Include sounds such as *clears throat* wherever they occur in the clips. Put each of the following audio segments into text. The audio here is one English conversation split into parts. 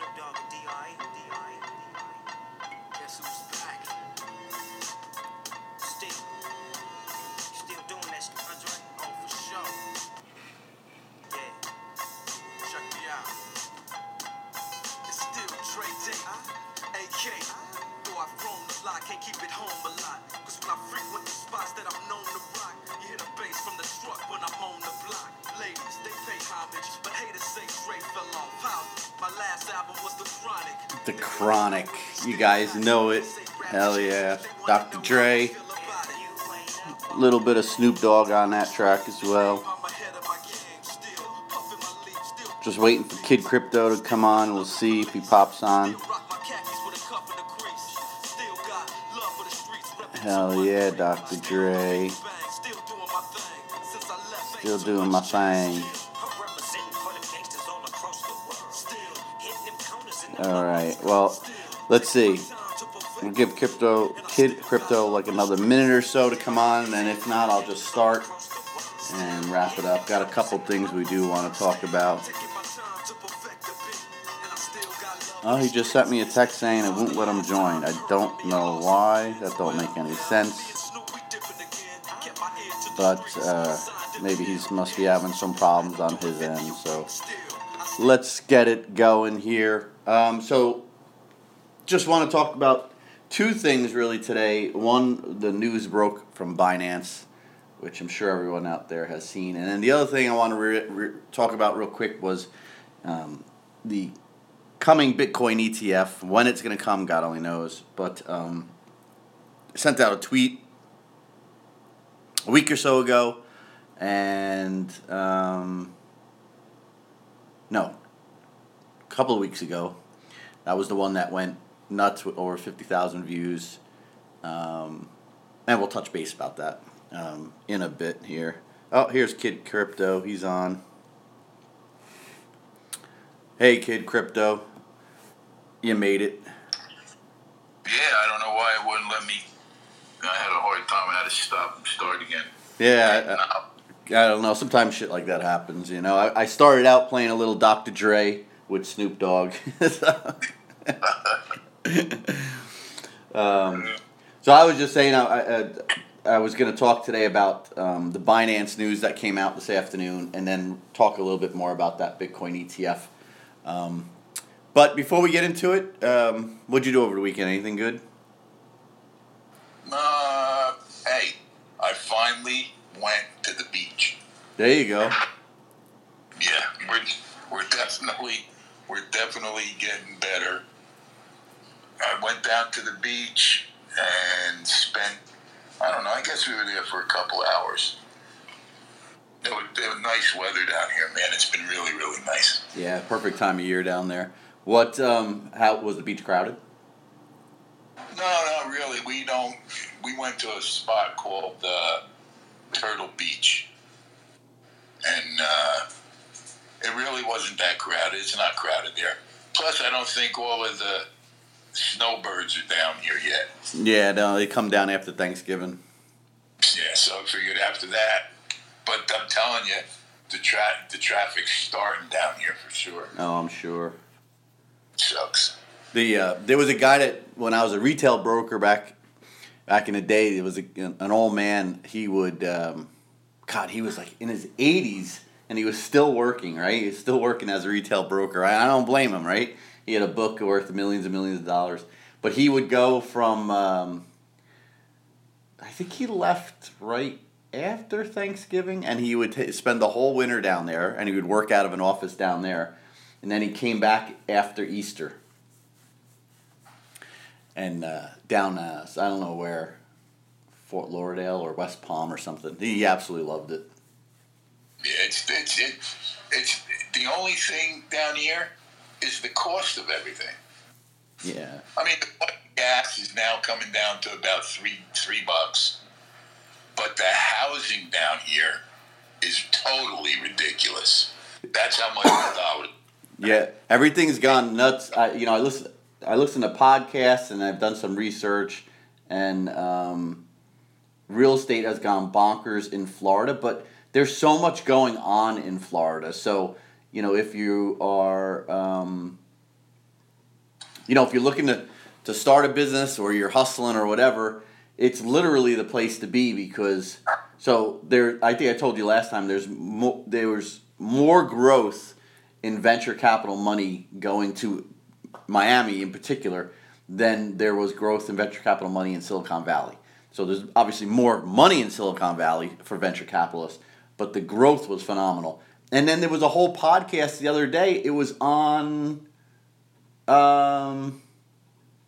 Snoop Dogg and D.I. D.I. Guess who's back? Still. Still doing that shit, Andre? Oh, for sure. Yeah. Check me out. It's still Dre Day, AK. Though I've grown a lot, can't keep it home a lot. Cause when I frequent the spots that I'm known to rock, you hear the bass from the truck when I'm on the block. Ladies, they pay homage, but haters say Dre fell off. The Chronic. You guys know it. Hell yeah. Dr. Dre. Little bit of Snoop Dogg on that track as well. Just waiting for Kid Crypto to come on. We'll see if he pops on. Hell yeah, Dr. Dre. Still doing my thing. All right. Well, let's see. We'll give crypto kid crypto like another minute or so to come on, and if not, I'll just start and wrap it up. Got a couple things we do want to talk about. Oh, he just sent me a text saying it won't let him join. I don't know why. That don't make any sense. But uh, maybe he must be having some problems on his end. So let's get it going here. Um, so just want to talk about two things really today. One, the news broke from Binance, which I'm sure everyone out there has seen. And then the other thing I want to re- re- talk about real quick was um, the coming Bitcoin ETF. When it's going to come, God only knows. But um, sent out a tweet a week or so ago, and um, no, a couple of weeks ago. That was the one that went nuts with over 50,000 views. Um, and we'll touch base about that um, in a bit here. Oh, here's Kid Crypto. He's on. Hey, Kid Crypto. You made it. Yeah, I don't know why it wouldn't let me. I had a hard time. I had to stop and start again. Yeah, I, I, I don't know. Sometimes shit like that happens, you know. I, I started out playing a little Dr. Dre with Snoop Dogg. *laughs* um, so I was just saying, I, I, I was going to talk today about um, the Binance news that came out this afternoon, and then talk a little bit more about that Bitcoin ETF. Um, but before we get into it, um, what'd you do over the weekend? Anything good? Uh, hey, I finally went. There you go. Yeah, we're we're definitely we're definitely getting better. I went down to the beach and spent I don't know. I guess we were there for a couple hours. It was, it was nice weather down here, man. It's been really really nice. Yeah, perfect time of year down there. What? Um, how was the beach crowded? No, not really. We don't. We went to a spot called uh, Turtle Beach, and uh, it really wasn't that crowded. It's not crowded there. Plus, I don't think all of the snowbirds are down here yet. Yeah, no, they come down after Thanksgiving. Yeah, so I figured after that. But I'm telling you, the tra- the traffic's starting down here for sure. Oh, I'm sure. Sucks. The uh, there was a guy that when I was a retail broker back back in the day, there was a, an old man. He would, um, God, he was like in his 80s and he was still working. Right, he was still working as a retail broker. I, don't blame him. Right, he had a book worth millions and millions of dollars, but he would go from. Um, I think he left right after Thanksgiving, and he would t- spend the whole winter down there, and he would work out of an office down there, and then he came back after Easter and uh, down uh, I don't know where, Fort Lauderdale or West Palm or something. He absolutely loved it. Yeah, it's it's it's, it's the only thing down here is the cost of everything. Yeah. I mean, the gas is now coming down to about three three bucks, but the housing down here is totally ridiculous. That's how much the dollar. Yeah, everything's gone nuts. I you know I listen I listen to podcasts and I've done some research, and um, real estate has gone bonkers in Florida. But there's so much going on in Florida. So you know if you are um, you know, if you're looking to to start a business or you're hustling or whatever, it's literally the place to be because so there. I think I told you last time. There's more. there was more growth in venture capital money going to Miami in particular than there was growth in venture capital money in Silicon Valley. So there's obviously more money in Silicon Valley for venture capitalists, but the growth was phenomenal. And then there was a whole podcast the other day. It was on, um,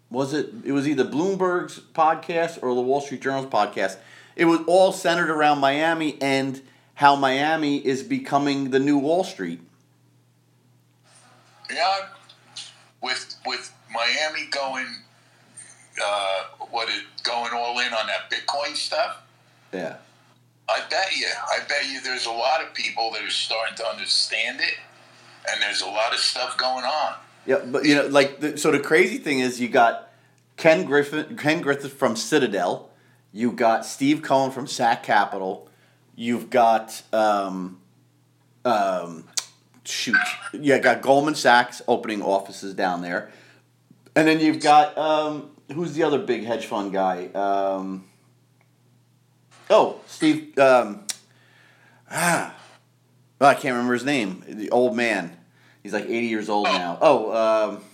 was it? It was either Bloomberg's podcast or the Wall Street Journal's podcast. It was all centered around Miami and how Miami is becoming the new Wall Street. Yeah, with with Miami going, uh, what it going all in on that Bitcoin stuff. Yeah. I bet you, I bet you, there's a lot of people that are starting to understand it, and there's a lot of stuff going on. Yeah, but you know, like the, so the crazy thing is you got Ken Griffin, Ken Griffith from Citadel, you got Steve Cohen from Sac Capital, you've got um, um, shoot, yeah, got Goldman Sachs opening offices down there, and then you've got um, who's the other big hedge fund guy? Um, oh, Steve. Um, ah, oh, I can't remember his name. The old man. He's like 80 years old now. Oh, um,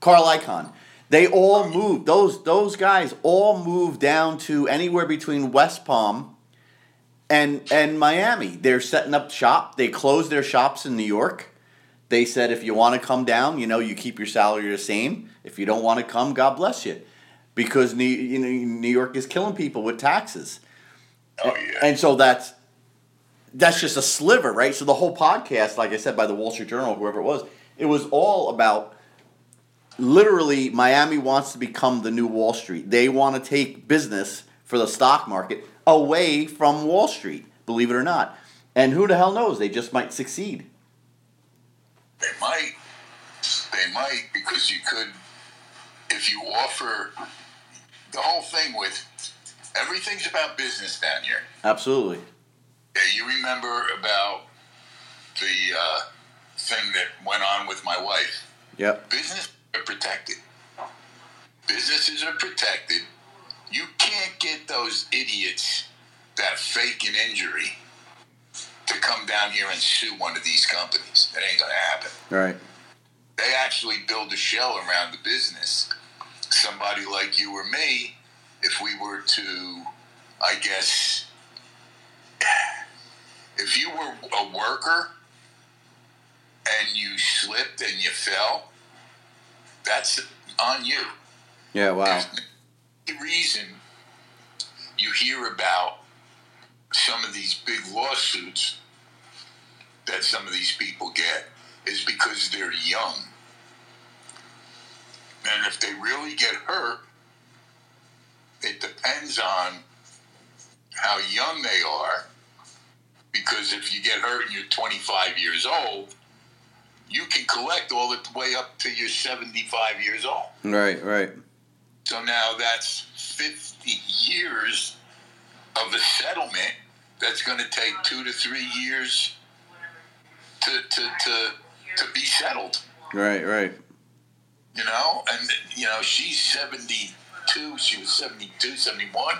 Carl Icahn. They all moved. Those those guys all moved down to anywhere between West Palm and and Miami. They're setting up shop. They closed their shops in New York. They said if you want to come down, you know, you keep your salary the same. If you don't want to come, God bless you, because New you know New York is killing people with taxes. Oh yeah. And so that's that's just a sliver, right? So the whole podcast, like I said, by the Wall Street Journal, whoever it was, it was all about literally Miami wants to become the new Wall Street. They want to take business for the stock market away from Wall Street, believe it or not. And who the hell knows? They just might succeed. They might. They might because you could, if you offer the whole thing with everything's about business down here. Absolutely. Yeah, you remember about the uh, thing that went on with my wife. Yep. Business are protected. Businesses are protected. You can't get those idiots that fake an injury to come down here and sue one of these companies. That ain't gonna happen. Right. They actually build a shell around the business. Somebody like you or me, if we were to, I guess, if you were a worker and you slipped and you fell, that's on you. Yeah. Wow. There's no reason you hear about some of these big lawsuits that some of these people get is because they're young. And if they really get hurt, it depends on how young they are. Because if you get hurt and you're 25 years old, you can collect all the way up to you're 75 years old. Right. Right. So now that's 50 years of a settlement that's going to take two to three years to, to, to, to be settled, Right. Right. you know? And, you know, she's 72, she was 72, 71.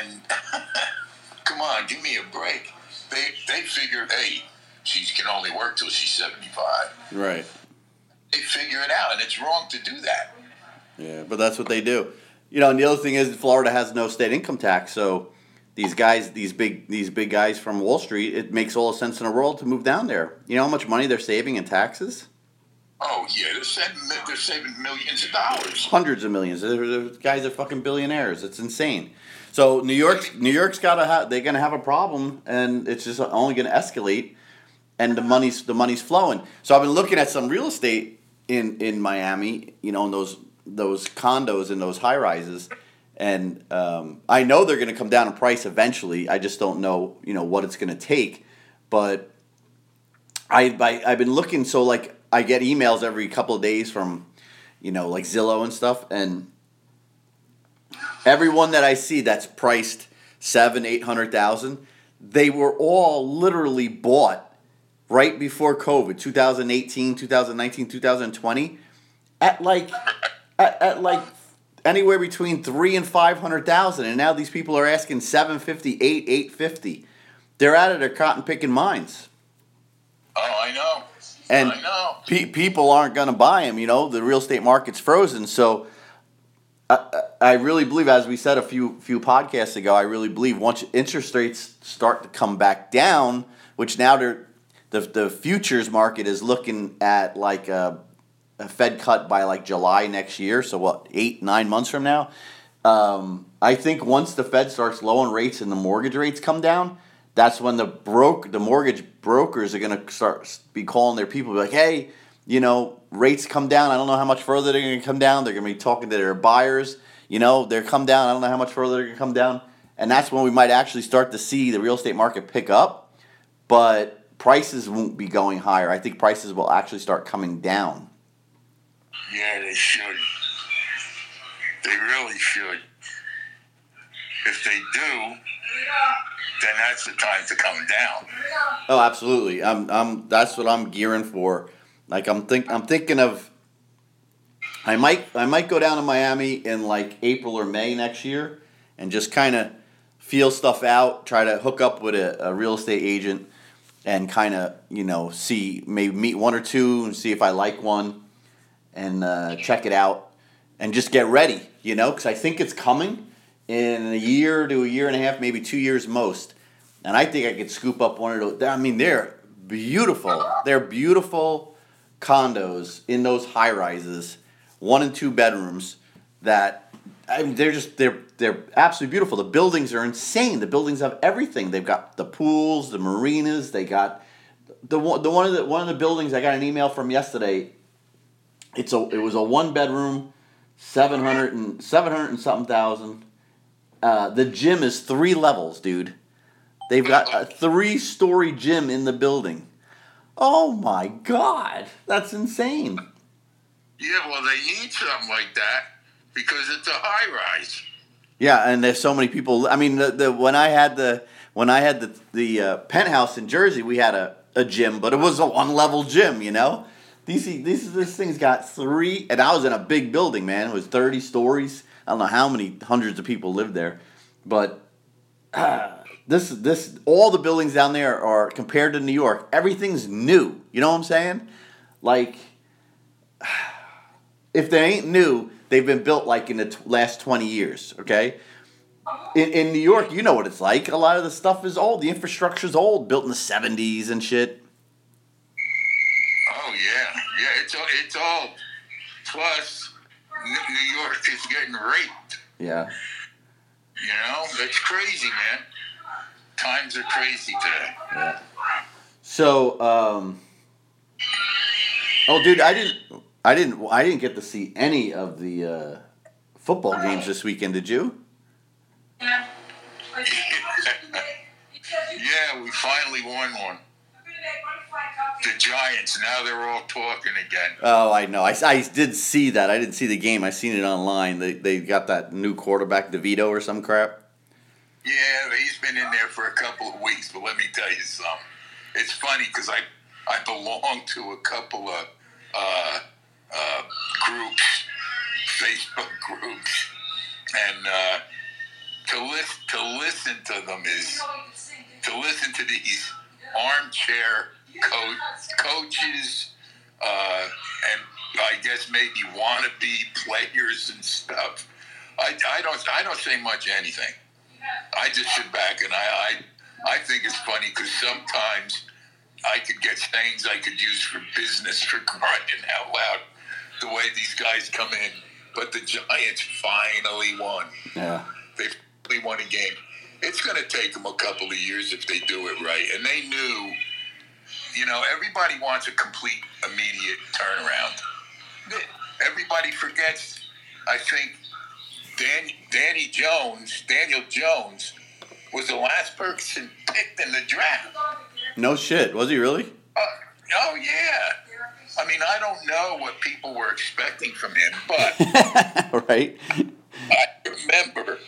And *laughs* come on, give me a break. They, they figure, hey, she can only work till she's 75. Right. They figure it out, and it's wrong to do that. Yeah, but that's what they do. You know, and the other thing is Florida has no state income tax, so these guys, these big, these big guys from Wall Street, it makes all the sense in the world to move down there. You know how much money they're saving in taxes? Oh, yeah, they're saving, they're saving millions of dollars. Hundreds of millions. They're, they're- guys are fucking billionaires. It's insane. So New York, New York's got to have. They're gonna have a problem, and it's just only gonna escalate. And the money's the money's flowing. So I've been looking at some real estate in in Miami. You know, in those those condos and those high rises. And um, I know they're going to come down in price eventually. I just don't know, you know, what it's going to take. But I, I I've been looking. So like I get emails every couple of days from, you know, like Zillow and stuff, and everyone that I see that's priced seven, eight hundred thousand, they were all literally bought right before COVID, 2018, 2019, 2020. at like at, at like anywhere between three and five hundred thousand, and now these people are asking seven fifty, eight, eight fifty. They're out of their cotton picking minds, Oh, I know. and I know. pe- people aren't going to buy them. You know, the real estate market's frozen. So, I, I really believe, as we said a few few podcasts ago, I really believe once interest rates start to come back down, which now they're the the futures market is looking at like a, a Fed cut by like July next year. So what, eight nine months from now? Um, I think once the Fed starts lowering rates and the mortgage rates come down, that's when the broke the mortgage brokers are going to start be calling their people be like, hey, you know, rates come down. I don't know how much further they're going to come down. They're going to be talking to their buyers. You know, they're come down. I don't know how much further they're going to come down. And that's when we might actually start to see the real estate market pick up. But prices won't be going higher. I think prices will actually start coming down. Yeah, they should. They really should. If they do, then that's the time to come down. Oh, absolutely. I'm, I'm. That's what I'm gearing for. Like I'm think, I'm thinking of. I might, I might go down to Miami in like April or May next year, and just kind of feel stuff out. Try to hook up with a, a real estate agent, and kind of you know see maybe meet one or two and see if I like one, and uh, check it out, and just get ready. You know, because I think it's coming in a year to a year and a half, maybe two years most. And I think I could scoop up one of those. I mean, they're beautiful. They're beautiful condos in those high rises, one and two bedrooms. That I mean, they're just they're they're absolutely beautiful. The buildings are insane. The buildings have everything. They've got the pools, the marinas. They got the one the one of the one of the buildings. I got an email from yesterday. It's a it was a one bedroom, seven hundred and seven hundred and something thousand. Uh, the gym is three levels, dude. They've got a three story gym in the building. Oh my god, that's insane. Yeah, well, they need something like that because it's a high rise. Yeah, and there's so many people. I mean, the, the when I had the when I had the the uh, penthouse in Jersey, we had a, a gym, but it was a one level gym. You know, these these this thing's got three, and I was in a big building, man. It was thirty stories. I don't know how many hundreds of people lived there, but uh, *clears throat* this this all the buildings down there are compared to New York. Everything's new. You know what I'm saying? Like, *sighs* if they ain't new, they've been built like in the t- last twenty years. Okay. In, in New York, you know what it's like. A lot of the stuff is old. The infrastructure's old, built in the '70s and shit. It's all it's all. Plus, New York is getting raped. Yeah. You know, that's crazy, man. Times are crazy today. Yeah. So, um, oh, dude, I didn't, I didn't, I didn't get to see any of the uh, football games this weekend. Did you? Yeah, *laughs* Yeah, we finally won one. The Giants. Now they're all talking again. Oh, I know. I, I did see that. I didn't see the game. I seen it online. They they got that new quarterback, DeVito or some crap. Yeah, he's been in there for a couple of weeks, but let me tell you something. It's funny because I I belong to a couple of uh, uh, groups, Facebook groups, and uh, to listen to listen to them is to listen to these armchair co- coaches uh, and I guess maybe wannabe players and stuff. I, I don't I don't say much anything. I just sit back and I I, I think it's funny because sometimes I could get things I could use for business for *laughs* crying out loud. The way these guys come in, but the Giants finally won. Yeah. They finally won a game. It's going to take them a couple of years if they do it right, and they knew. You know, everybody wants a complete, immediate turnaround. Everybody forgets. I think Dan, Danny Jones, Daniel Jones, was the last person picked in the draft. No shit. Was he really? Uh, oh yeah. I mean, I don't know what people were expecting from him, but *laughs* right. I remember.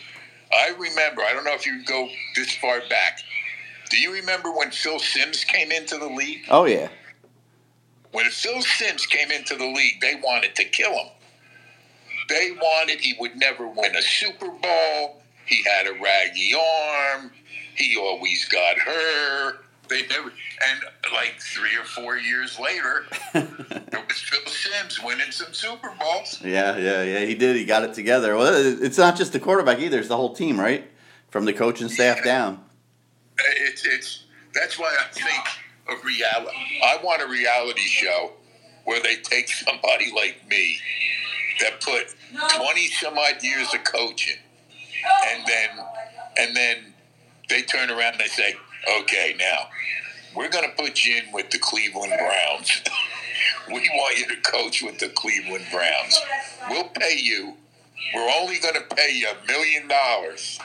I remember. I don't know if you go this far back. Do you remember when Phil Simms came into the league? Oh yeah. When Phil Simms came into the league, they wanted to kill him. They wanted he would never win a Super Bowl. He had a raggy arm. He always got hurt. They never, and like three or four years later, *laughs* there was Phil Simms winning some Super Bowls. Yeah, yeah, yeah. He did. He got it together. Well, it's not just the quarterback either. It's the whole team, right? From the coaching staff down. It's it's that's why I think of reality. I want a reality show where they take somebody like me that put twenty some odd years of coaching, and then and then they turn around and they say, "Okay, now we're going to put you in with the Cleveland Browns. *laughs* we want you to coach with the Cleveland Browns. We'll pay you. We're only going to pay you a million dollars,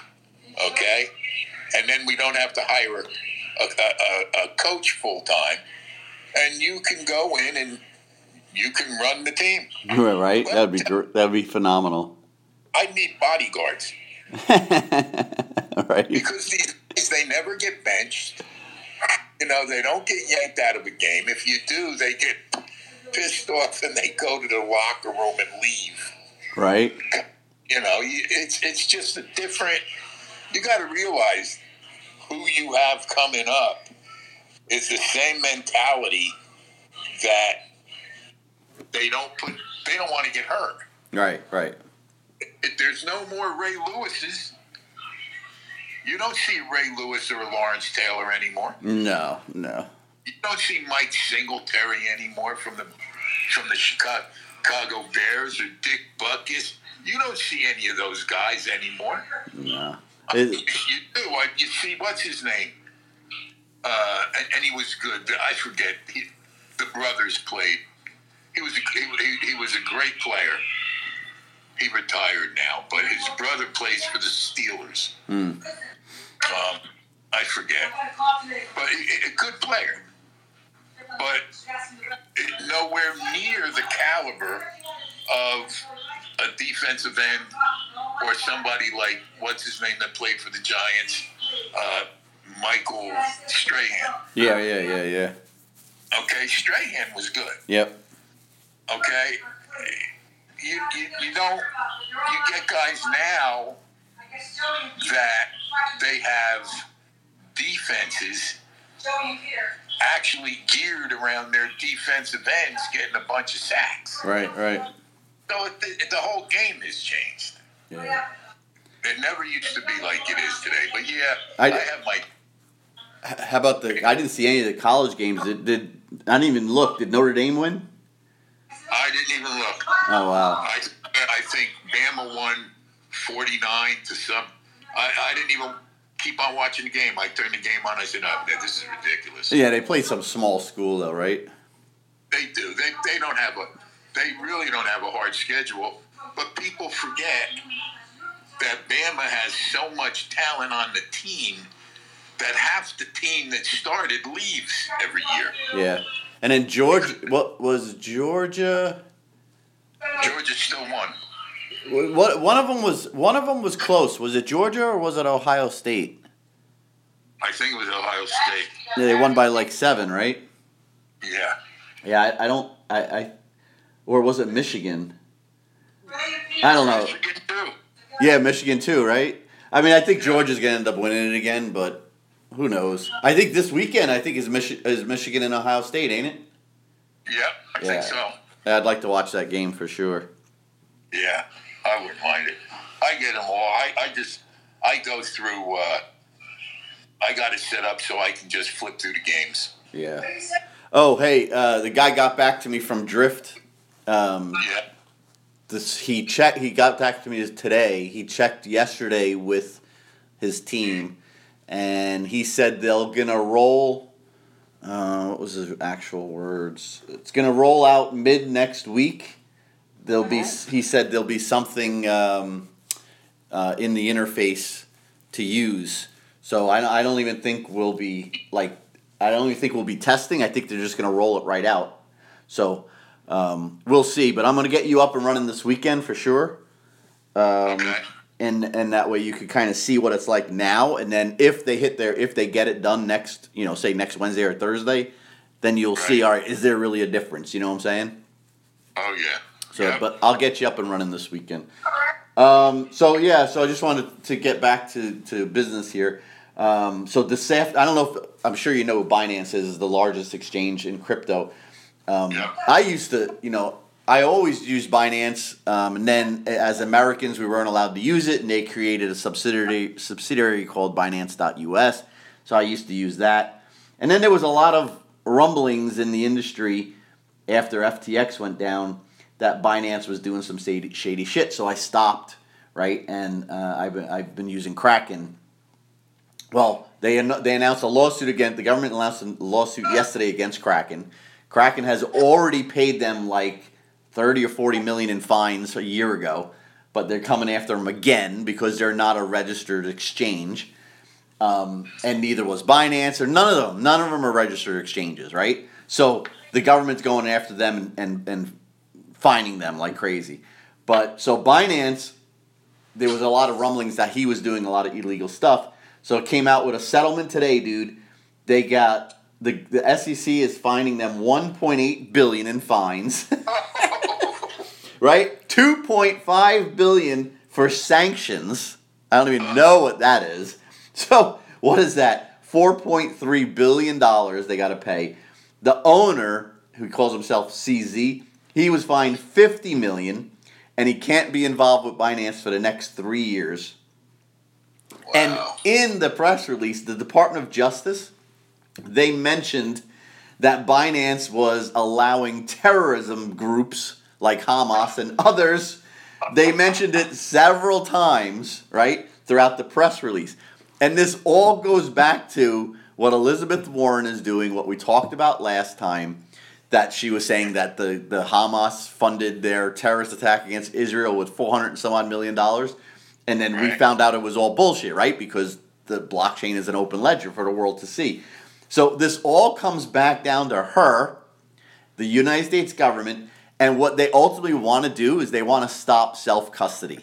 okay? And then we don't have to hire a, a, a, a coach full time, and you can go in and you can run the team. *laughs* right? That'd be gr- that'd be phenomenal. I need bodyguards *laughs* right? because these guys, they never get benched. You know, they don't get yanked out of a game. If you do, they get pissed off and they go to the locker room and leave. Right? You know, it's it's just a different. You got to realize who you have coming up is the same mentality that they don't put. They don't want to get hurt. Right, right. If there's no more Ray Lewis's, you don't see Ray Lewis or Lawrence Taylor anymore. No, no. You don't see Mike Singletary anymore from the from the Chicago Chicago Bears or Dick Butkus. You don't see any of those guys anymore. No. You do. You see, what's his name? Uh, and, and he was good. I forget. He, the brothers played. He was a, he, he, was a great player. He retired now, but his brother plays for the Steelers. mm, Um, I forget, but a good player, but nowhere near the caliber of a defensive end or somebody like what's his name that played for the Giants, uh, Michael Strahan. yeah, yeah, yeah, yeah. Okay, Strahan was good. Yep. Okay, you you, you don't you get guys now that they have defenses actually geared around their defensive ends getting a bunch of sacks. Right, right. So it, the, the whole game has changed. Yeah. It never used to be like it is today. But yeah, I- I, have my. How about the? I didn't see any of the college games. Did, did I didn't even look? Did Notre Dame win? I didn't even look. Oh wow. I, I think Bama won 49 to some. I, I didn't even keep on watching the game. I turned the game on. I said, oh, this is ridiculous. Yeah, they played some small school though, right? They do. They, they don't have a. They really don't have a hard schedule. But people forget that Bama has so much talent on the team that half the team that started leaves every year. Yeah. And then Georgia, what was Georgia? Georgia still won. What one of them was one of them was close. Was it Georgia or was it Ohio State? I think it was Ohio State. Yeah, they won by like seven, right? Yeah. Yeah, I, I don't, I, I, or was it Michigan? I don't know. Michigan too. Yeah, Michigan too, right? I mean, I think Georgia's gonna end up winning it again, but who knows? I think this weekend, I think is Michi- is Michigan and Ohio State, ain't it? Yeah, I Yeah. think so. I'd like to watch that game for sure. Yeah, I wouldn't mind it. I get them all. I, I just I go through. Uh, I got it set up so I can just flip through the games. Yeah. Oh, hey, uh, the guy got back to me from Drift. Um, Yeah. This he checked. He got back to me today. He checked yesterday with his team, and he said they're gonna roll. Uh, what was his actual words? It's gonna roll out mid next week. There'll be. He said there'll be something um, uh, in the interface to use. So I, I don't even think we'll be like. I don't even think we'll be testing. I think they're just gonna roll it right out. So um, we'll see. But I'm gonna get you up and running this weekend for sure. Um, Okay. and and that way you could kind of see what it's like now and then if they hit their if they get it done next you know say next wednesday or thursday then you'll see. All right, is there really a difference? You know what I'm saying? Oh yeah. So, Yep. but I'll get you up and running this weekend. Um, so yeah, so I just wanted to get back to, to business here. Um, so this af- I don't know if I'm sure you know what Binance is, is the largest exchange in crypto. Um, Yep. I used to, you know, I always used Binance, um, and then as Americans we weren't allowed to use it, and they created a subsidiary subsidiary called Binance.us. So I used to use that, and then there was a lot of rumblings in the industry after FTX went down that Binance was doing some shady, shady shit. So I stopped, right? And uh, I've, been, I've been using Kraken. Well, they, they announced a lawsuit against, the government announced a lawsuit yesterday against Kraken. Kraken has already paid them like 30 or 40 million in fines a year ago, but they're coming after them again because they're not a registered exchange. Um, and neither was Binance or none of them. None of them are registered exchanges, right? So the government's going after them and, and, and fining them like crazy. But so Binance, there was a lot of rumblings that he was doing a lot of illegal stuff. So it came out with a settlement today, dude. They got the the SEC is fining them 1.8 billion in fines. *laughs* right? 2.5 billion for sanctions. I don't even know what that is. So, what is that? 4.3 billion dollars they got to pay. The owner, who calls himself CZ, he was fined 50 million and he can't be involved with Binance for the next 3 years. And in the press release, the Department of Justice, they mentioned that Binance was allowing terrorism groups like Hamas and others. They mentioned it several times, right, throughout the press release. And this all goes back to what Elizabeth Warren is doing, what we talked about last time, that she was saying that the, the Hamas funded their terrorist attack against Israel with 400 and some odd million dollars. And then we found out it was all bullshit, right? Because the blockchain is an open ledger for the world to see. So this all comes back down to her, the United States government, and what they ultimately want to do is they want to stop self custody.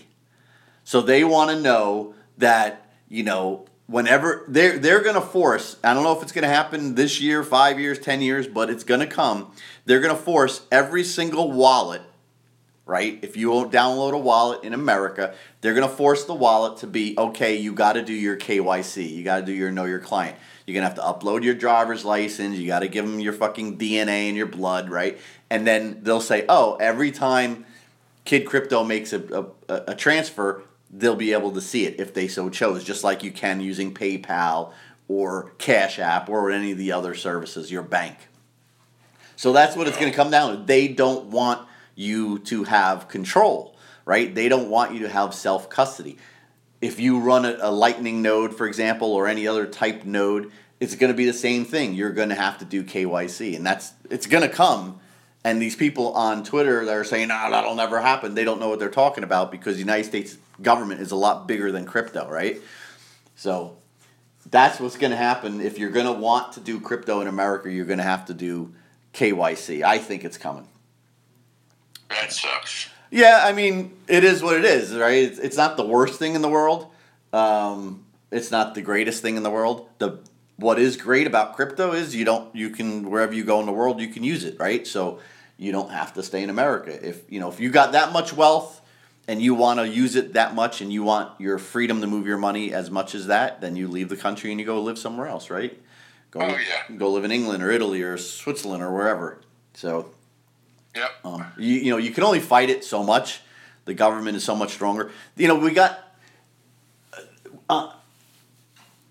So they want to know that you know whenever they're they're going to force. I don't know if it's going to happen this year, five years, ten years, but it's going to come. They're going to force every single wallet, right? If you won't download a wallet in America, they're going to force the wallet to be okay. You got to do your KYC. You got to do your know your client. You're gonna have to upload your driver's license. You got to give them your fucking DNA and your blood, right? And then they'll say, oh, every time Kid Crypto makes a, a, a transfer, they'll be able to see it if they so chose, just like you can using PayPal or Cash App or any of the other services, your bank. So that's what it's going to come down to. They don't want you to have control, right? They don't want you to have self custody. If you run a, a Lightning node, for example, or any other type node, it's going to be the same thing. You're going to have to do KYC, and that's it's going to come. And these people on Twitter that are saying, "Ah, that'll never happen," they don't know what they're talking about because the United States government is a lot bigger than crypto, right? So that's what's going to happen if you're going to want to do crypto in America. You're going to have to do KYC. I think it's coming. That sucks. Yeah, I mean, it is what it is, right? It's, it's not the worst thing in the world. Um, it's not the greatest thing in the world. The what is great about crypto is you don't you can wherever you go in the world you can use it, right? So you don't have to stay in America. If you know if you got that much wealth and you want to use it that much and you want your freedom to move your money as much as that, then you leave the country and you go live somewhere else, right? Go Oh, yeah. go live in England or Italy or Switzerland or wherever. So Yep. um, you, you know, you can only fight it so much. The government is so much stronger. You know, we got uh,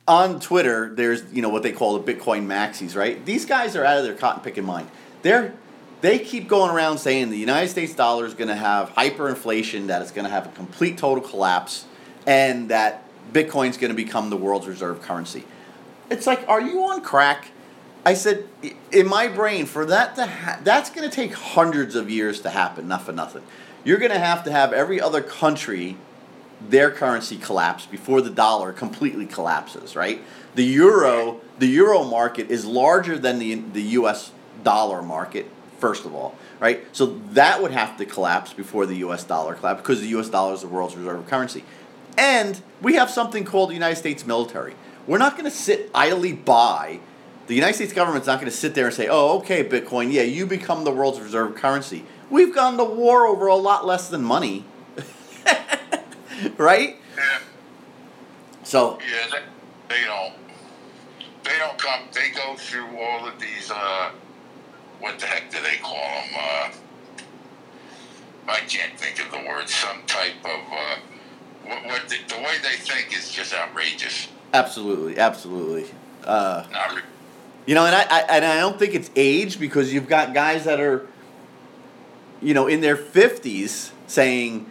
on Twitter. There's you know what they call the Bitcoin maxis, right? These guys are out of their cotton picking mind. They're they keep going around saying the United States dollar is going to have hyperinflation, that it's going to have a complete total collapse, and that Bitcoin's going to become the world's reserve currency. It's like, are you on crack? I said, in my brain, for that to ha- that's going to take hundreds of years to happen, not for nothing. You're going to have to have every other country their currency collapse before the dollar completely collapses, right? The euro, the euro market is larger than the the US dollar market first of all, right? So that would have to collapse before the US dollar collapse because the US dollar is the world's reserve currency. And we have something called the United States military. We're not going to sit idly by The United States government's not going to sit there and say, "Oh, okay, Bitcoin, yeah, you become the world's reserve currency." We've gone to war over a lot less than money, *laughs* right? Yeah. So Yeah, they, they don't. They don't come. They go through all of these. Uh, what the heck do they call them? Uh, I can't think of the word. Some type of. Uh, what, what the, the way they think is just outrageous. absolutely, absolutely. Uh, You know, and I, I and I don't think it's age because you've got guys that are, you know, in their fifties saying,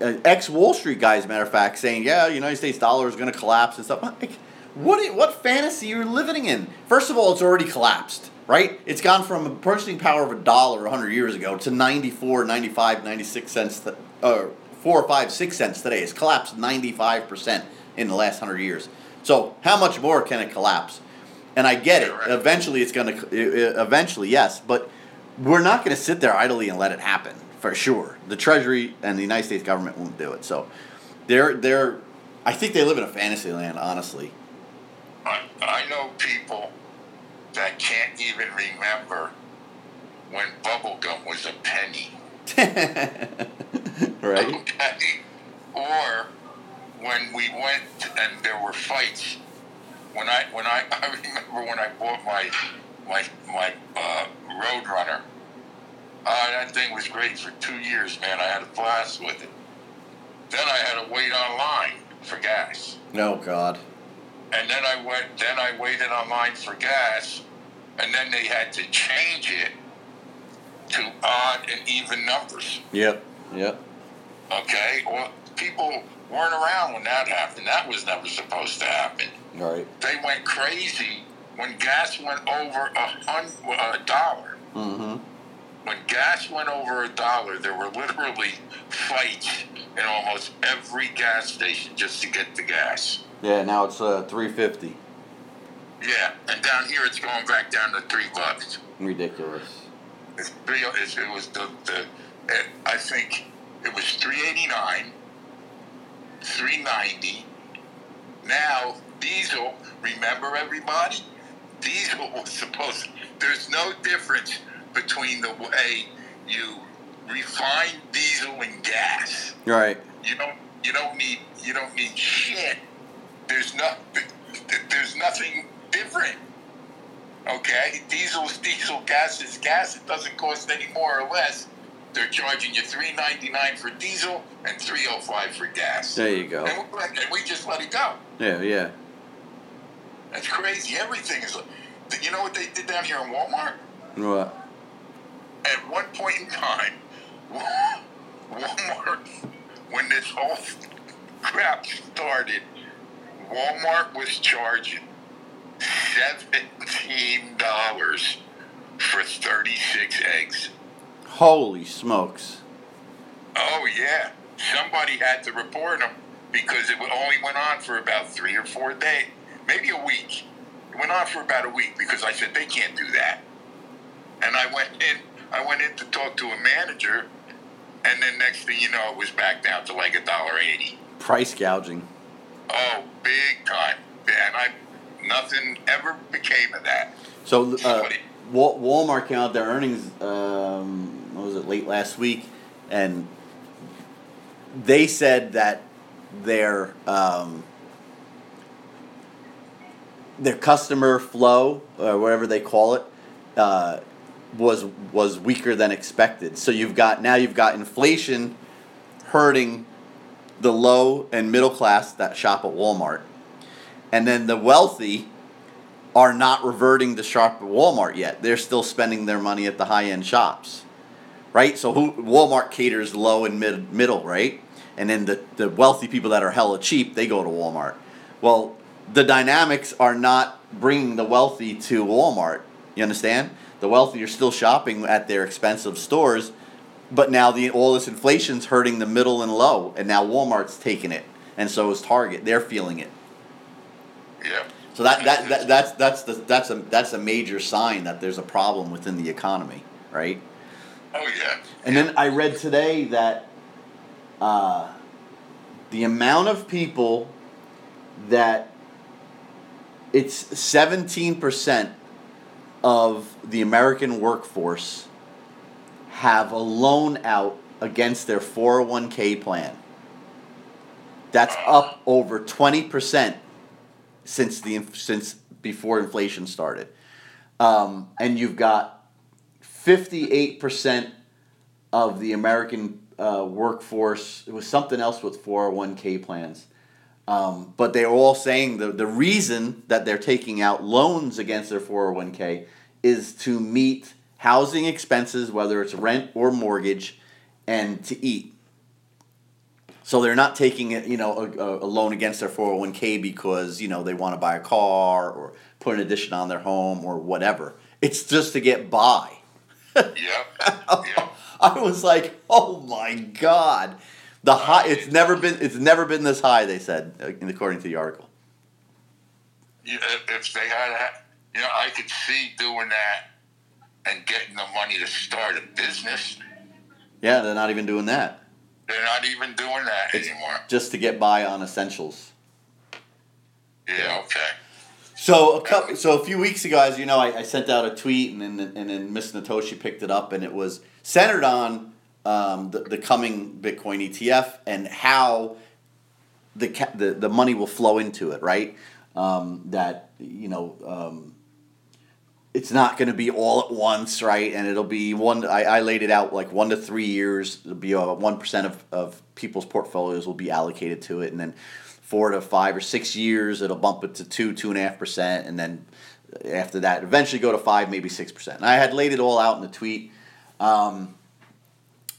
uh, ex Wall Street guys, matter of fact, saying, yeah, United States dollar is going to collapse and stuff. Like, what what fantasy you're living in? First of all, it's already collapsed, right? It's gone from a purchasing power of a dollar 100 years ago to 94, 95, 96 cents, th- uh, four or five, six cents today. It's collapsed 95% in the last 100 years. So how much more can it collapse? And I get it. Right. Eventually, it's going to. Uh, uh, eventually, yes, but we're not going to sit there idly and let it happen for sure. The Treasury and the United States government won't do it. So, they're they're. I think they live in a fantasy land, honestly. I, I know people that can't even remember when bubblegum was a penny. *laughs* right? Okay. Or when we went and there were fights. When I when I, *laughs* I remember when I bought my my my uh, Roadrunner. Uh, that thing was great for two years, man. I had a blast with it. Then I had to wait online for gas, Oh God. and then I went. Then I waited online for gas, and then they had to change it to odd and even numbers. Yep. Yep. Okay, well, people weren't around when that happened. That was never supposed to happen. Right. They went crazy when gas went over a hundred a dollar. Mm-hmm. When gas went over a dollar, there were literally fights in almost every gas station just to get the gas. Yeah. Now it's uh, three fifty. Yeah, and down here it's going back down to three bucks. Ridiculous. It's. It's, it was the the. It, I think it was three eighty nine. Three ninety. Now diesel. Remember everybody? Diesel *laughs* was supposed. There's no difference between the way you refine diesel and gas. Right. You don't. You don't need. You don't need shit. There's no. There's nothing different. Okay, diesel is diesel, gas is gas. It doesn't cost any more or less. They're charging you three ninety nine for diesel and three oh five for gas. There you go. And we, and we just let it go. Yeah. Yeah. That's crazy. Everything is. Like you know what they did down here in Walmart? What? At one point in time, *laughs* Walmart, when this whole crap started, Walmart was charging seventeen dollars for thirty-six eggs. Holy smokes. Oh yeah, somebody had to report them because it only went on for about three or four days, maybe a week. It went on for about a week because I said they can't do that, and I went in. I went in to talk to a manager, and then next thing you know, it was back down to like a dollar eighty. Price gouging. Oh, big time, and I nothing ever became of that. So uh, Walmart came out their earnings. Um, what was it? Late last week, and they said that their um, their customer flow, or whatever they call it, uh, was was weaker than expected. So you've got now you've got inflation hurting the low and middle class that shop at Walmart, and then the wealthy are not reverting to shop at Walmart yet. They're still spending their money at the high end shops, right? So who Walmart caters low and mid middle, right? And then the the wealthy people that are hella cheap, they go to Walmart. Well, the dynamics are not bringing the wealthy to Walmart. You understand? The wealthy are still shopping at their expensive stores, but now the all this inflation's hurting the middle and low, and now Walmart's taking it, and so is Target. They're feeling it. Yeah. So that, that, that that's that's the that's a that's a major sign that there's a problem within the economy, right? Oh yeah. And then I read today that uh, the amount of people that it's seventeen percent of the American workforce have a loan out against their four hundred one k plan. That's up over twenty percent since the since before inflation started, um, and you've got fifty eight percent of the American uh, workforce. It was something else with four hundred one k plans. Um, but they're all saying the, the reason that they're taking out loans against their 401k is to meet housing expenses, whether it's rent or mortgage, and to eat. So they're not taking it, you know, a, a loan against their 401k because, you know, they want to buy a car or put an addition on their home or whatever. It's just to get by. Yep. yep. *laughs* I was like, "Oh my god." The high it's never been it's never been this high, they said, according to the article. If they had, you know, I could see doing that and getting the money to start a business. Yeah, they're not even doing that. They're not even doing that It's anymore. just to get by on essentials. Yeah. Okay. So a couple, so a few weeks ago, as you know, I, I sent out a tweet, and then and then Miss Natoshi picked it up, and it was centered on um, the, the coming Bitcoin ETF and how the, ca- the the money will flow into it, right? Um, that you know. Um, it's not going to be all at once, right? And it'll be one. I, I laid it out like one to three years. It'll be one percent of, of people's portfolios will be allocated to it, and then four to five or six years, it'll bump it to two, two and a half percent, and then after that, eventually go to five, maybe six percent. And I had laid it all out in the tweet, um,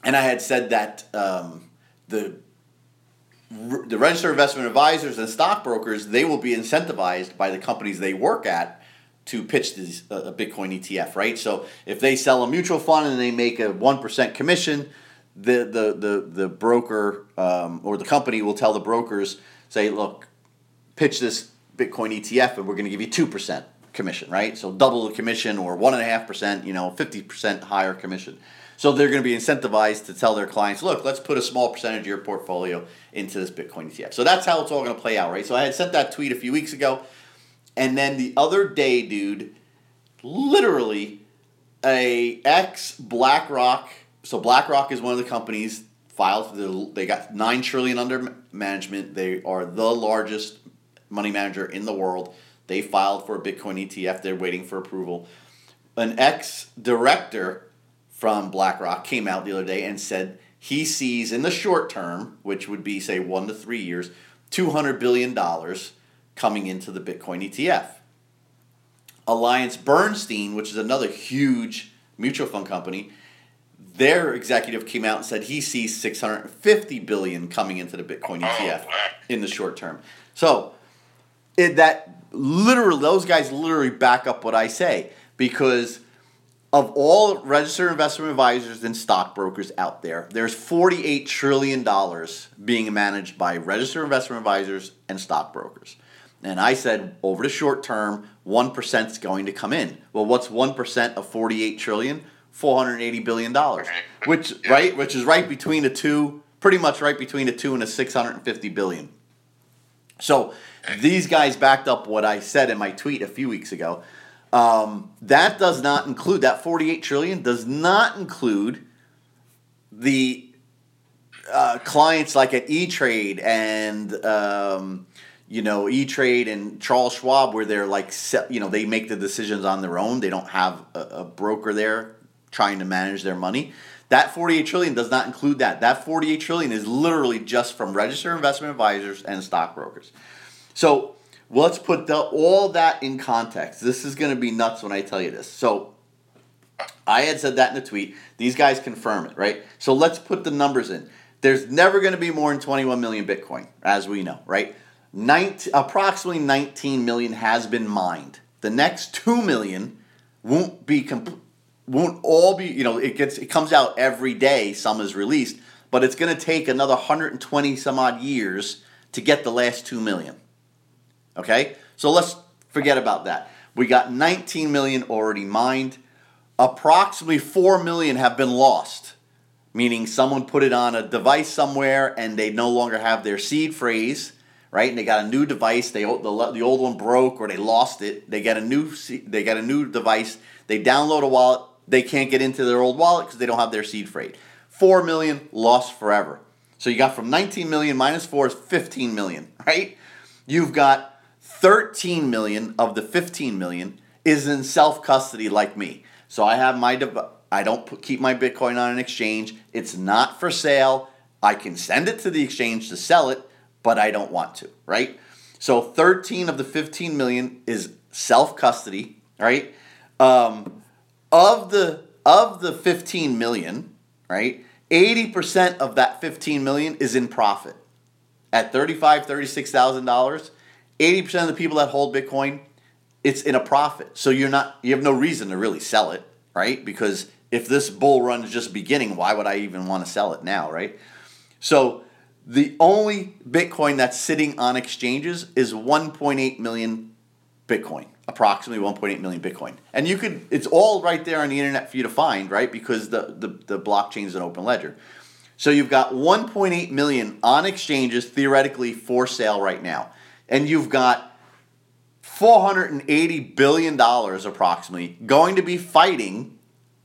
and I had said that um, the the registered investment advisors and stockbrokers they will be incentivized by the companies they work at to pitch this uh, a Bitcoin ETF, right? So if they sell a mutual fund and they make a one percent commission, the the the the broker um, or the company will tell the brokers, say, look, pitch this Bitcoin ETF, and we're going to give you two percent commission, right? So double the commission or one and a half percent, you know, fifty percent higher commission. So they're going to be incentivized to tell their clients, look, let's put a small percentage of your portfolio into this Bitcoin ETF. So that's how it's all going to play out, right? So I had sent that tweet a few weeks ago. And then the other day, dude, literally a ex BlackRock. So BlackRock is one of the companies filed. The, they got nine trillion under management. They are the largest money manager in the world. They filed for a Bitcoin ETF. They're waiting for approval. An ex director from BlackRock came out the other day and said he sees in the short term, which would be say one to three years, two hundred billion dollars coming into the Bitcoin ETF. Alliance Bernstein, which is another huge mutual fund company, their executive came out and said he sees 650 billion coming into the Bitcoin oh, ETF in the short term. So, it, that literally those guys literally back up what I say because of all registered investment advisors and stockbrokers out there, there's 48 trillion dollars being managed by registered investment advisors and stockbrokers. And I said over the short term, 1% is going to come in. Well, what's 1% of 48 trillion? 480 billion dollars. Which right, which is right between the two, pretty much right between the 2 and the 650 billion. So, these guys backed up what I said in my tweet a few weeks ago. Um, that does not include that 48 trillion does not include the uh, clients like at E Trade and um, you know E Trade and Charles Schwab, where they're like you know they make the decisions on their own. They don't have a, a broker there trying to manage their money. That 48 trillion does not include that. That 48 trillion is literally just from registered investment advisors and stockbrokers. So let's put the, all that in context. This is going to be nuts when I tell you this. So I had said that in a tweet. These guys confirm it, right? So let's put the numbers in. There's never going to be more than 21 million Bitcoin, as we know, right? 19, approximately 19 million has been mined. The next 2 million won't be won't all be you know it gets it comes out every day some is released but it's going to take another 120 some odd years to get the last 2 million okay so let's forget about that we got 19 million already mined approximately 4 million have been lost meaning someone put it on a device somewhere and they no longer have their seed phrase right? And they got a new device. They the, the old one broke or they lost it. They get a new they got a new device. They download a wallet. They can't get into their old wallet because they don't have their seed phrase. Four million lost forever. So you got from 19 million minus four is 15 million, *laughs* right? You've got 13 million of the 15 million is in self custody like me. So I have my I don't put, keep my Bitcoin on an exchange. It's not for sale. I can send it to the exchange to sell it, but I don't want to, right? So 13 of the 15 million is self custody, right? Um, of the of the 15 million, right? 80% of that 15 million is in profit. At 35, 36,000 dollars, 80% of the people that hold Bitcoin, it's in a profit. So you're not you have no reason to really sell it, right? Because if this bull run is just beginning, why would I even want to sell it now, right? So the only Bitcoin that's sitting on exchanges is 1.8 million Bitcoin, approximately 1.8 million Bitcoin. And you could, it's all right there on the internet for you to find, right? Because the, the, the blockchain is an open ledger. So you've got 1.8 million on exchanges theoretically for sale right now. And you've got 480 billion dollars approximately going to be fighting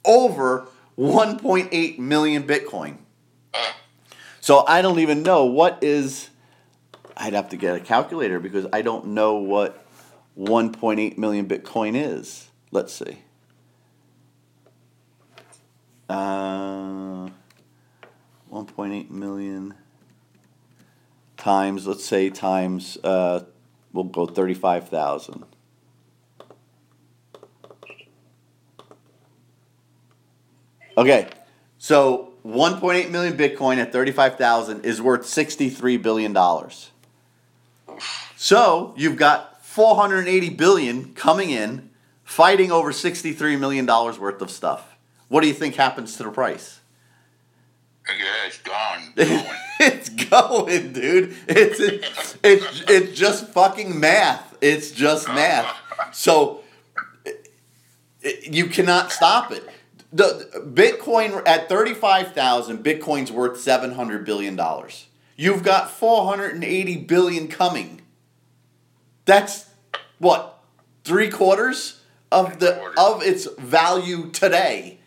over 1.8 million Bitcoin. So I don't even know what is. I'd have to get a calculator because I don't know what 1.8 million Bitcoin is. Let's see. Uh, 1.8 million times, let's say, times, uh, we'll go 35,000. Okay, so 1.8 million Bitcoin at 35,000 is worth 63 billion dollars. So you've got 480 billion coming in, fighting over 63 million dollars worth of stuff. What do you think happens to the price? Yeah, it's gone. *laughs* Going. it's going, dude. It's it's it's, it's just fucking math. It's just uh-huh. math. So it, it- you cannot stop it. The Bitcoin at thirty five thousand, Bitcoin's worth seven hundred billion dollars. You've got four hundred and eighty billion coming. That's what three quarters of the of its value today.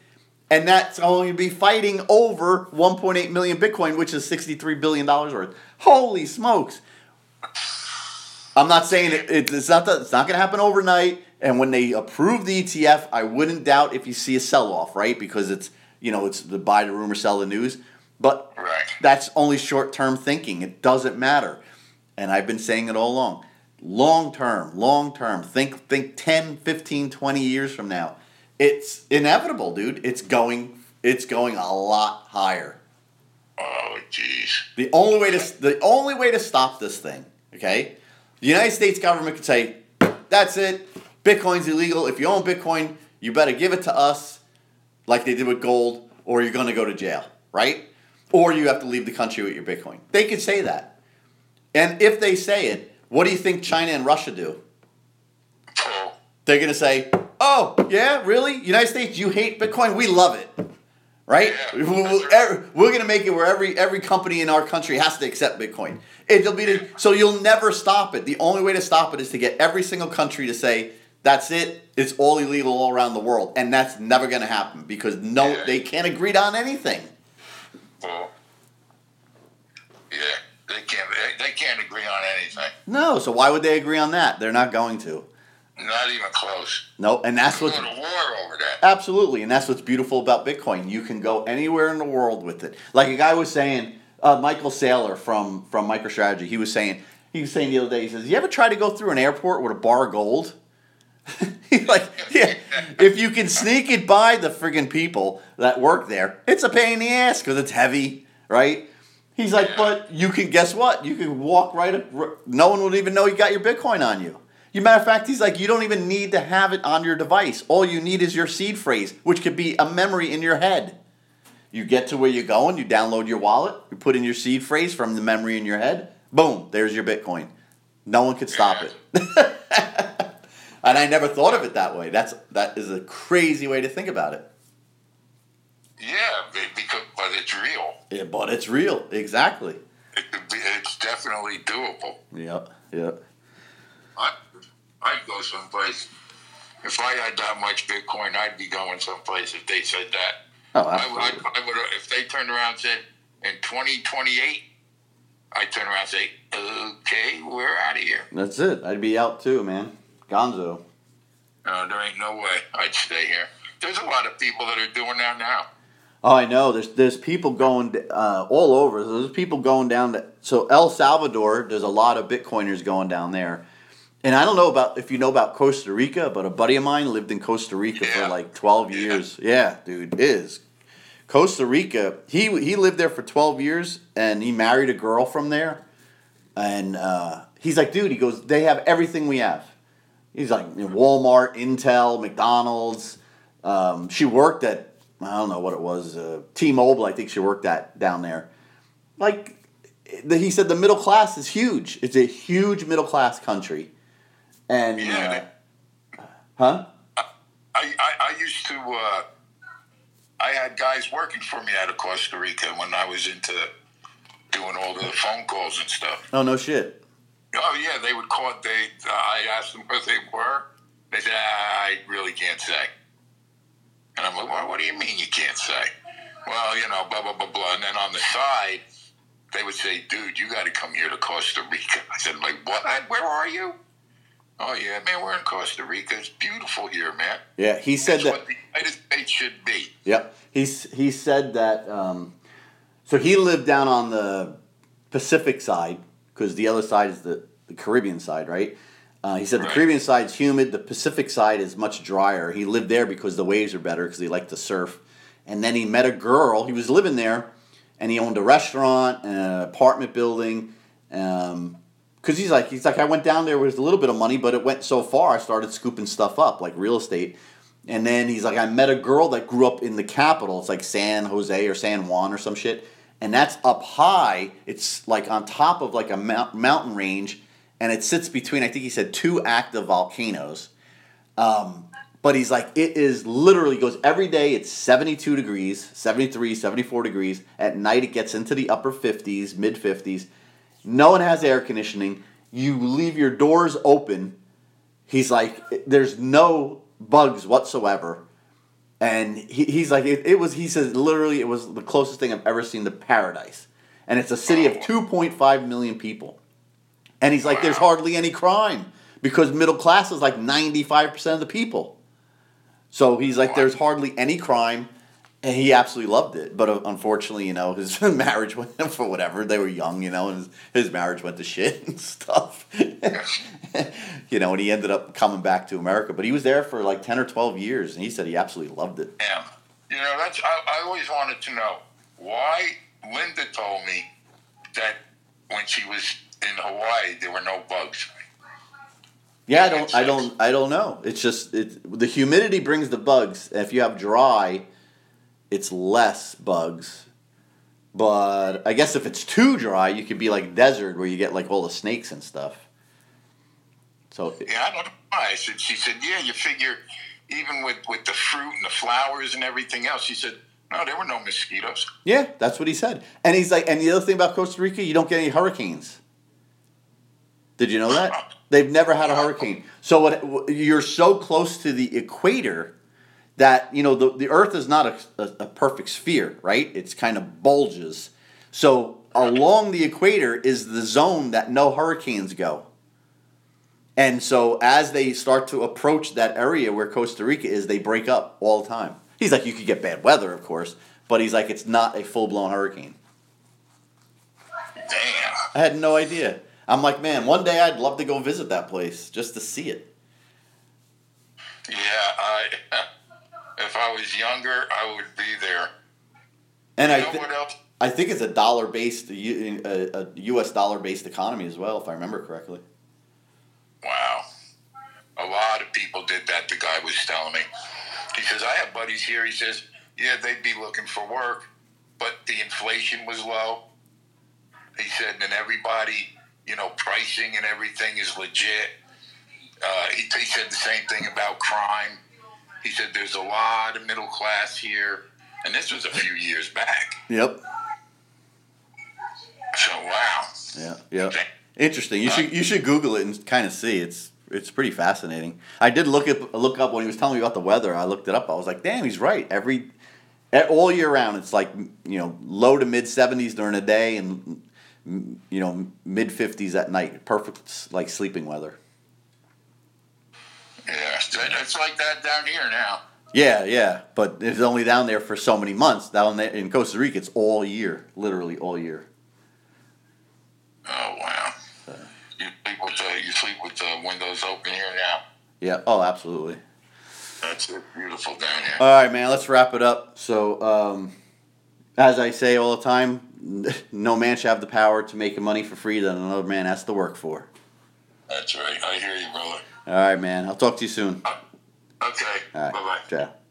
And that's going to be fighting over 1.8 million Bitcoin, which is 63 billion dollars worth. Holy smokes! I'm not saying it, it, it's not that it's not going to happen overnight. And when they approve the ETF, I wouldn't doubt if you see a sell off, right? Because it's you know it's the buy the rumor, sell the news. But Right. that's only short term thinking. It doesn't matter. And I've been saying it all along. Long term, long term. Think think 10, 15, 20 years from now. It's inevitable, dude. It's going it's going a lot higher. Oh, jeez. The only way to the only way to stop this thing, okay? The United States government could say, "That's it. Bitcoin's illegal. If you own Bitcoin, you better give it to us, like they did with gold, or you're going to go to jail, right? Or you have to leave the country with your Bitcoin." They could say that, and if they say it, what do you think China and Russia do? They're going to say, "Oh, yeah, really? United States, you hate Bitcoin? We love it." Right? Yeah, er, We're, right. we're going to make it where every every company in our country has to accept Bitcoin. It'll be the, so you'll never stop it. The only way to stop it is to get every single country to say, "That's it. It's all illegal all around the world." And that's never going to happen because no Yeah. they can't agree on anything. well. Yeah, they can't. They can't agree on anything. No, so why would they agree on that? They're not going to. Not even close. No, and that's Go what's to war over that. Absolutely, and that's what's beautiful about Bitcoin. You can go anywhere in the world with it. Like a guy was saying, uh, Michael Saylor from from MicroStrategy. He was saying he was saying the other day. He says, "You ever try to go through an airport with a bar of gold?" *laughs* He's like, yeah, if you can sneak it by the friggin' people that work there, it's a pain in the ass because it's heavy, right? He's like, but you can guess what? You can walk right up. No one would even know you got your Bitcoin on you. You matter of fact, he's like, you don't even need to have it on your device. All you need is your seed phrase, which could be a memory in your head. You get to where you're going, you download your wallet, you put in your seed phrase from the memory in your head. Boom, there's your Bitcoin. No one could stop it. *laughs* and I never thought of it that way. That's that is a crazy way to think about it. Yeah, because but it's real. Yeah, but it's real, exactly. It, it's definitely doable. Yep. Yep. I, I'd go someplace. If I had that much Bitcoin, I'd be going someplace if they said that. Oh, I, would- I. I would, if they turned around and said, in 2028, I'd turn around and say, okay, we're out of here. That's it. I'd be out too, man. Gonzo. No, there ain't no way I'd stay here. There's a lot of people that are doing that now. Oh, I know. There's there's people going uh, all over. There's people going down to so El Salvador. There's a lot of Bitcoiners going down there, and I don't know about if you know about Costa Rica, but a buddy of mine lived in Costa Rica Yeah. for like 12 Yeah. years. Yeah, dude, is Costa Rica. He he lived there for 12 years, and he married a girl from there, and uh, he's like, dude, he goes, they have everything we have. He's like you know, Walmart, Intel, McDonald's. Um, she worked at I don't know what it was, uh, T-Mobile. I think she worked at down there. Like the, he said, the middle class is huge. It's a huge middle class country, and Yeah, uh, huh? I, I, I used to, uh, I had guys working for me out of Costa Rica when I was into doing all the phone calls and stuff. Oh no shit. Oh yeah, they would call. They, uh, I asked them where they were. They said, "Ah, "I really can't say." And I'm like, well, "What do you mean you can't say?" Well, you know, blah blah blah blah. And then on the side, they would say, "Dude, you got to come here to Costa Rica." I said, "Like what? Where are you?" Oh yeah, man, we're in Costa Rica. It's beautiful here, man. Yeah, he said It's that. what the United States should be. Yep. He's he said that. Um, so he lived down on the Pacific side because the other side is the, the Caribbean side, right? Uh, he said the Right. Caribbean side's humid. The Pacific side is much drier. He lived there because the waves are better because he liked to surf. And then he met a girl. He was living there, and he owned a restaurant and an apartment building. Um, because he's like he's like I went down there with a little bit of money, but it went so far I started scooping stuff up like real estate. And then he's like I met a girl that grew up in the capital. It's like San Jose or San Juan or some shit. And that's up high. It's like on top of like a mount, mountain range, and it sits between I think he said two active volcanoes. Um, but he's like it is literally goes every day it's 72 degrees 73 74 degrees at night it gets into the upper 50s mid 50s no one has air conditioning. You leave your doors open. He's like, there's no bugs whatsoever. And he, he's like, it, it was, he says, literally, it was the closest thing I've ever seen to paradise. And it's a city of 2.5 million people. And he's like, there's hardly any crime because middle class is like 95% of the people. So he's like, there's hardly any crime. And he absolutely loved it. But uh, unfortunately, you know, his *laughs* marriage went, *laughs* for whatever, they were young, you know, and his, his marriage went to shit *laughs* and stuff. you know, and he ended up coming back to America. But he was there for like 10 or 12 years. And he said he absolutely loved it. Yeah. You know, that's I, I always wanted to know why Linda told me that when she was in Hawaii there were no bugs. Yeah, I don't, I don't, I don't know. It's just it, the humidity brings the bugs. If you have dry, it's less bugs. But I guess if it's too dry, you could be like desert where you get like all the snakes and stuff. So Yeah, I don't know why. I said she said, Yeah, you figure even with, with the fruit and the flowers and everything else, she said, No, there were no mosquitoes. yeah, that's what he said. And he's like, and the other thing about Costa Rica, you don't get any hurricanes. Did you know that? *laughs* They've never had a hurricane. So what, you're so close to the equator that you know the, the Earth is not a, a, a perfect sphere, right? It's kind of bulges. So along the equator is the zone that no hurricanes go. And so as they start to approach that area where Costa Rica is, they break up all the time. He's like, you could get bad weather, of course, but he's like, it's not a full blown hurricane. Damn. I had no idea. I'm like, man, one day I'd love to go visit that place just to see it. Yeah, I *laughs* if I was younger I would be there. And you I, know thi- what else? I think it's a dollar based, a, a U.S. dollar based economy as well, if I remember correctly. Wow. A lot of people did that, the guy was telling me. He says, I have buddies here. He says, yeah, they'd be looking for work, but the inflation was low. He said, and everybody, you know, pricing and everything is legit. Uh, he, he said the same thing about crime. He said, there's a lot of middle class here. And this was a few years back. Yep. So, wow. Yeah, yeah. Interesting. You should you should Google it and kind of see. It's it's pretty fascinating. I did look up look up when he was telling me about the weather. I looked it up. I was like, damn, he's right. Every all year round, it's like you know low to mid seventies during the day and you know mid fifties at night. Perfect like sleeping weather. Yeah, so it's like that down here now. Yeah, yeah, but it's only down there for so many months. Down there in Costa Rica, it's all year, literally all year. Oh wow! You sleep with the you sleep with the windows open here now. Yeah. Oh, absolutely. That's beautiful down here. All right, man. Let's wrap it up. So, um, as I say all the time, *laughs* no man should have the power to make money for free that another man has to work for. That's right. I hear you, brother. All right, man. I'll talk to you soon. Okay. All right. Bye bye. Ciao.